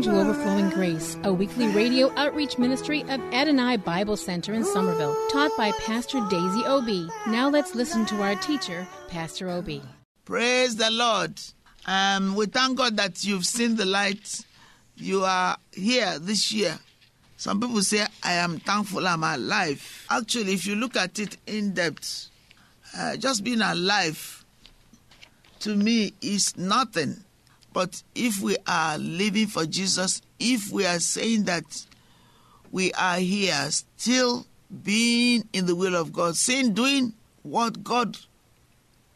Welcome to Overflowing Grace, a weekly radio outreach ministry of Adonai Bible Center in Somerville, taught by Pastor Daisy Obi. Now let's listen to our teacher, Pastor Obi. Praise the Lord. Um, we thank God that you've seen the light. You are here this year. Some people say, I am thankful I'm alive. Actually, if you look at it in depth, uh, just being alive to me is nothing. But if we are living for Jesus, if we are saying that we are here still being in the will of God, saying, doing what God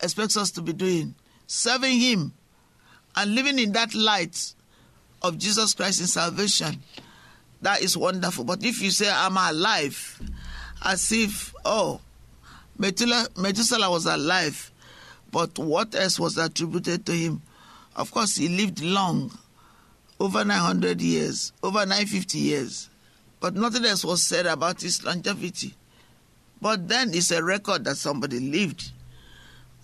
expects us to be doing, serving Him, and living in that light of Jesus Christ in salvation, that is wonderful. But if you say, I'm alive, as if, oh, Methuselah, was alive, but what else was attributed to him? Of course, he lived long, over 900 years, over 950 years, but nothing else was said about his longevity. But then it's a record that somebody lived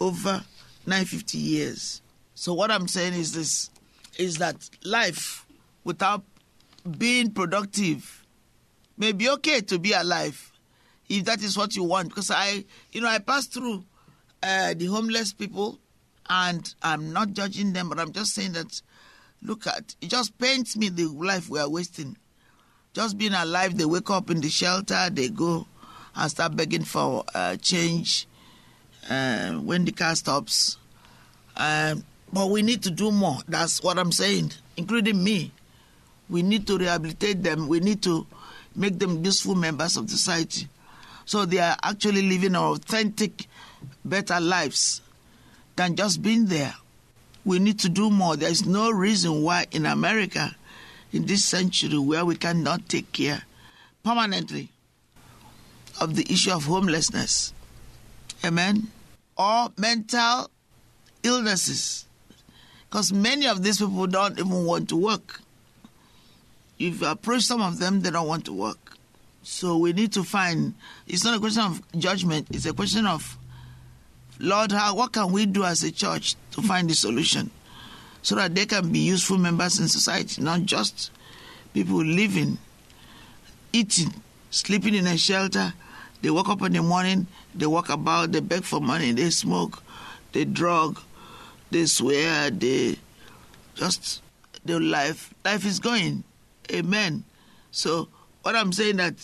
over 950 years. So what I'm saying is this is that life without being productive may be okay to be alive if that is what you want because I you know I passed through uh, the homeless people and I'm not judging them but I'm just saying that look at it just paints me the life we are wasting just being alive they wake up in the shelter they go and start begging for uh, change uh, when the car stops um, but we need to do more. That's what I'm saying, including me. We need to rehabilitate them. We need to make them useful members of society. So they are actually living authentic, better lives than just being there. We need to do more. There is no reason why in America, in this century, where we cannot take care permanently of the issue of homelessness, amen, or mental illnesses because many of these people don't even want to work. If you approach some of them, they don't want to work. So we need to find. It's not a question of judgment. It's a question of, Lord, how what can we do as a church to find the solution, so that they can be useful members in society, not just people living, eating, sleeping in a shelter. They wake up in the morning, they walk about, they beg for money, they smoke, they drug, they swear, they just their life life is going. Amen. So what I'm saying that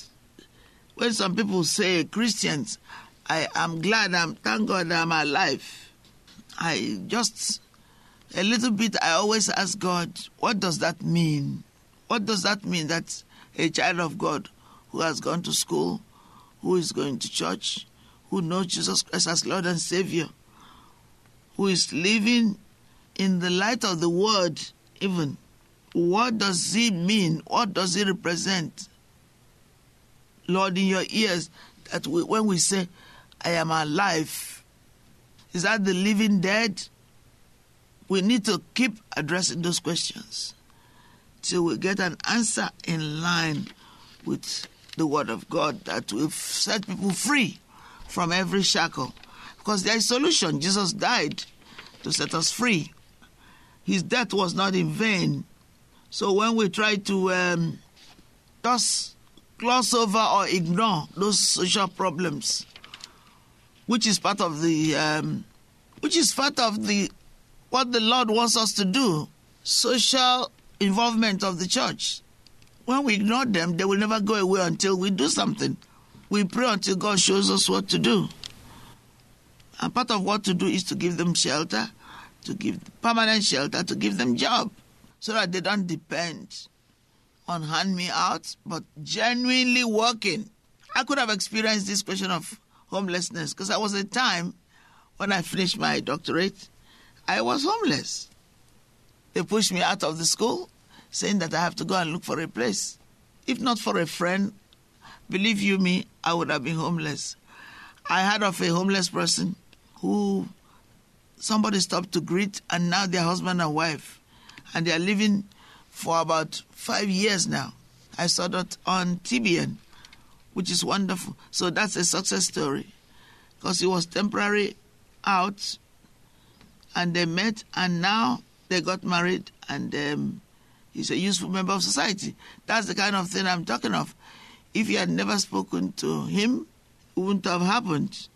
when some people say Christians, I am glad I'm thank God I'm alive. I just a little bit I always ask God, what does that mean? What does that mean that a child of God who has gone to school, who is going to church, who knows Jesus Christ as Lord and Savior, who is living in the light of the word, even. What does it mean? What does it represent? Lord, in your ears, that we, when we say, I am alive, is that the living dead? We need to keep addressing those questions till we get an answer in line with the Word of God that will set people free from every shackle. Because there is solution. Jesus died to set us free. His death was not in vain. So when we try to um, just gloss over or ignore those social problems, which is part of the, um, which is part of the, what the Lord wants us to do, social involvement of the church. When we ignore them, they will never go away until we do something. We pray until God shows us what to do. And part of what to do is to give them shelter, to give permanent shelter, to give them job, so that they don't depend on hand me out, but genuinely working. I could have experienced this question of homelessness because I was a time when I finished my doctorate, I was homeless. They pushed me out of the school, saying that I have to go and look for a place. If not for a friend, believe you me, I would have been homeless. I heard of a homeless person who somebody stopped to greet, and now they're husband and wife, and they are living for about five years now. I saw that on TBN, which is wonderful. So that's a success story because he was temporary out and they met and now they got married and um, he's a useful member of society. That's the kind of thing I'm talking of. If you had never spoken to him, it wouldn't have happened.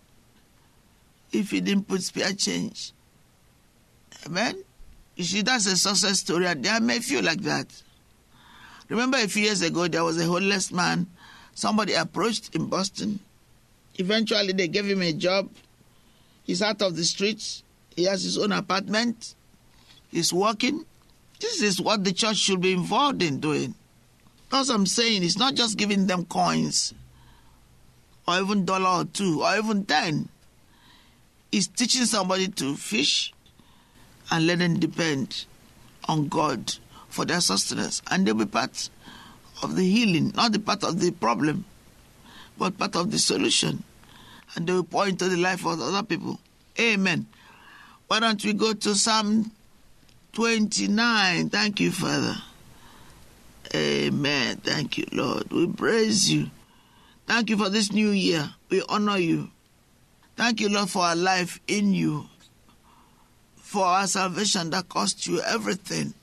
If he didn't put spare change. Amen? You see, that's a success story, there may feel like that. Remember a few years ago, there was a homeless man. Somebody approached in Boston. Eventually, they gave him a job. He's out of the streets. He has his own apartment. He's working. This is what the church should be involved in doing. Because I'm saying it's not just giving them coins or even dollar or two or even ten. It's teaching somebody to fish and let them depend on God for their sustenance. And they'll be part of the healing, not the part of the problem, but part of the solution. And they will pour into the life of other people. Amen. Why don't we go to Psalm 29? Thank you, Father. Amen. Thank you, Lord. We praise you. Thank you for this new year. We honor you. Thank you, Lord, for our life in you, for our salvation that cost you everything.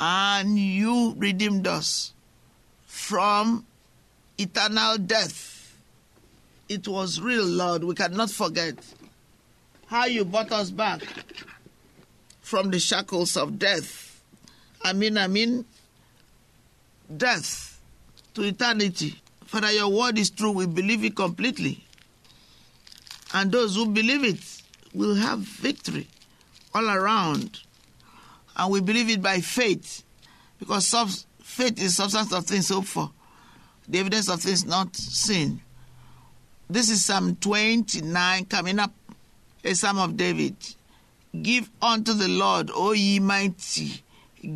And you redeemed us from eternal death. It was real, Lord. We cannot forget how you brought us back from the shackles of death. I mean, I mean, death to eternity. Father, your word is true. We believe it completely. And those who believe it will have victory all around. And we believe it by faith. Because sub- faith is substance of things hoped for, the evidence of things not seen. This is Psalm 29 coming up, a Psalm of David. Give unto the Lord, O ye mighty,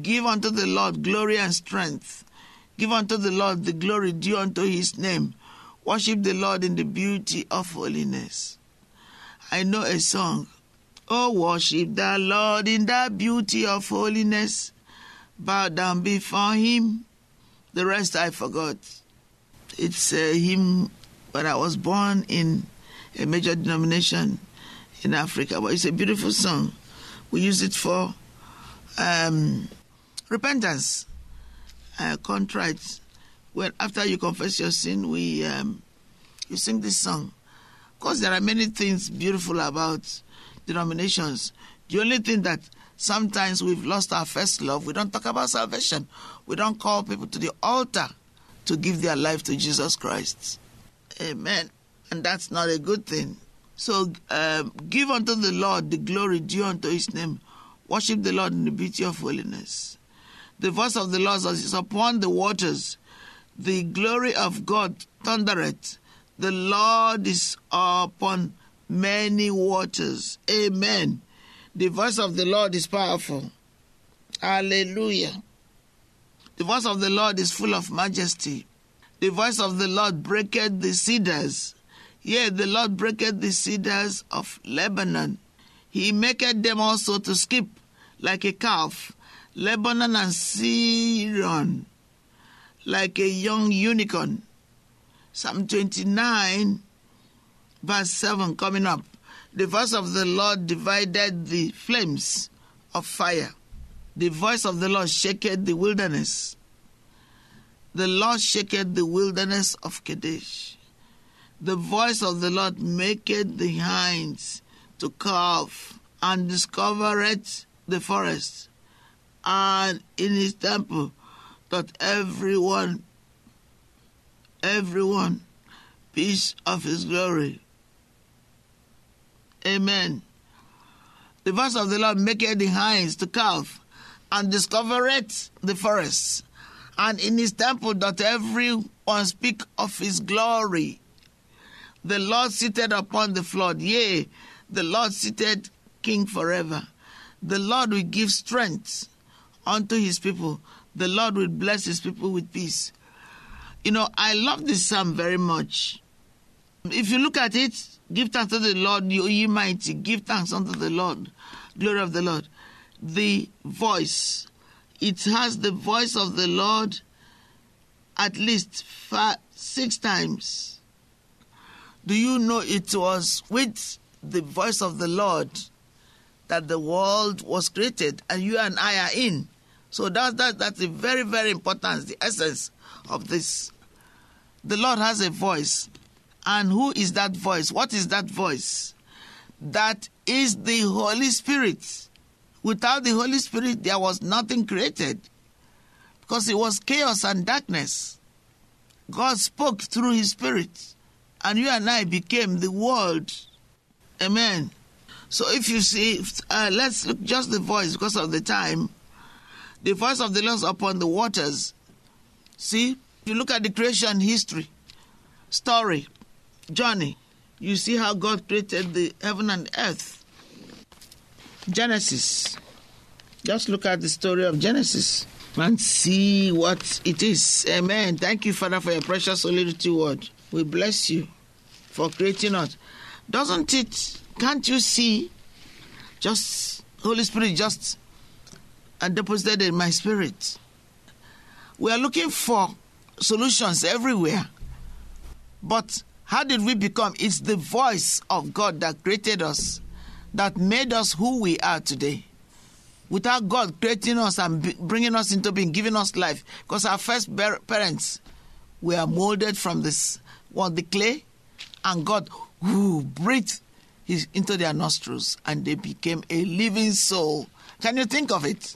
give unto the Lord glory and strength. Give unto the Lord the glory due unto his name. Worship the Lord in the beauty of holiness. I know a song. Oh, worship the Lord in the beauty of holiness. Bow down before him. The rest I forgot. It's a hymn when I was born in a major denomination in Africa, but it's a beautiful song. We use it for um, repentance, uh, contrite. When after you confess your sin, we um, you sing this song. Of course, there are many things beautiful about denominations. The only thing that sometimes we've lost our first love. We don't talk about salvation. We don't call people to the altar to give their life to Jesus Christ. Amen. And that's not a good thing. So um, give unto the Lord the glory due unto his name. Worship the Lord in the beauty of holiness. The voice of the Lord is upon the waters. The glory of God thundereth. The Lord is upon many waters. Amen. The voice of the Lord is powerful. Hallelujah. The voice of the Lord is full of majesty. The voice of the Lord breaketh the cedars. Yea, the Lord breaketh the cedars of Lebanon. He maketh them also to skip like a calf, Lebanon and Sirion, like a young unicorn. Psalm 29, verse 7 coming up. The voice of the Lord divided the flames of fire. The voice of the Lord shaketh the wilderness. The Lord shaketh the wilderness of Kadesh. The voice of the Lord maketh the hinds to calve and discovereth the forest. And in his temple doth everyone, everyone, piece of his glory. Amen. The voice of the Lord maketh the hinds to calve and discovereth the forests. And in his temple doth everyone speak of his glory. The Lord seated upon the flood, yea, the Lord seated king forever. The Lord will give strength unto his people. The Lord will bless his people with peace. You know, I love this psalm very much. If you look at it, give thanks to the Lord, you ye mighty, give thanks unto the Lord, glory of the Lord. The voice, it has the voice of the Lord at least five, six times. Do you know it was with the voice of the Lord that the world was created and you and I are in? So that, that, that's a very, very important, the essence of this. The Lord has a voice. And who is that voice? What is that voice? That is the Holy Spirit. Without the Holy Spirit, there was nothing created because it was chaos and darkness. God spoke through His Spirit, and you and I became the world. Amen. So if you see, uh, let's look just the voice because of the time. The voice of the Lord upon the waters. See, if you look at the creation history, story, journey, you see how God created the heaven and earth. Genesis. Just look at the story of Genesis and see what it is. Amen. Thank you, Father, for your precious solidity word. We bless you for creating us. Doesn't it? Can't you see? Just Holy Spirit just and deposited in my spirit. We are looking for solutions everywhere. But how did we become? It's the voice of God that created us, that made us who we are today. Without God creating us and bringing us into being, giving us life, because our first parents were molded from this, what the clay, and God who breathed his, into their nostrils, and they became a living soul. Can you think of it?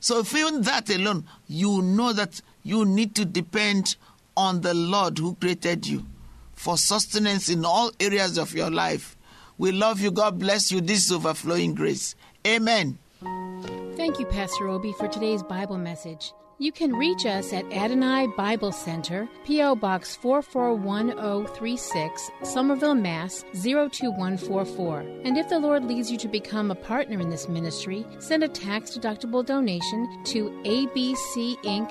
So, if that alone, you know that you need to depend on the Lord who created you for sustenance in all areas of your life. We love you. God bless you. This is overflowing grace. Amen. Thank you, Pastor Obi, for today's Bible message. You can reach us at Adonai Bible Center, P.O. Box 441036, Somerville, Mass. 02144. And if the Lord leads you to become a partner in this ministry, send a tax deductible donation to ABC Inc.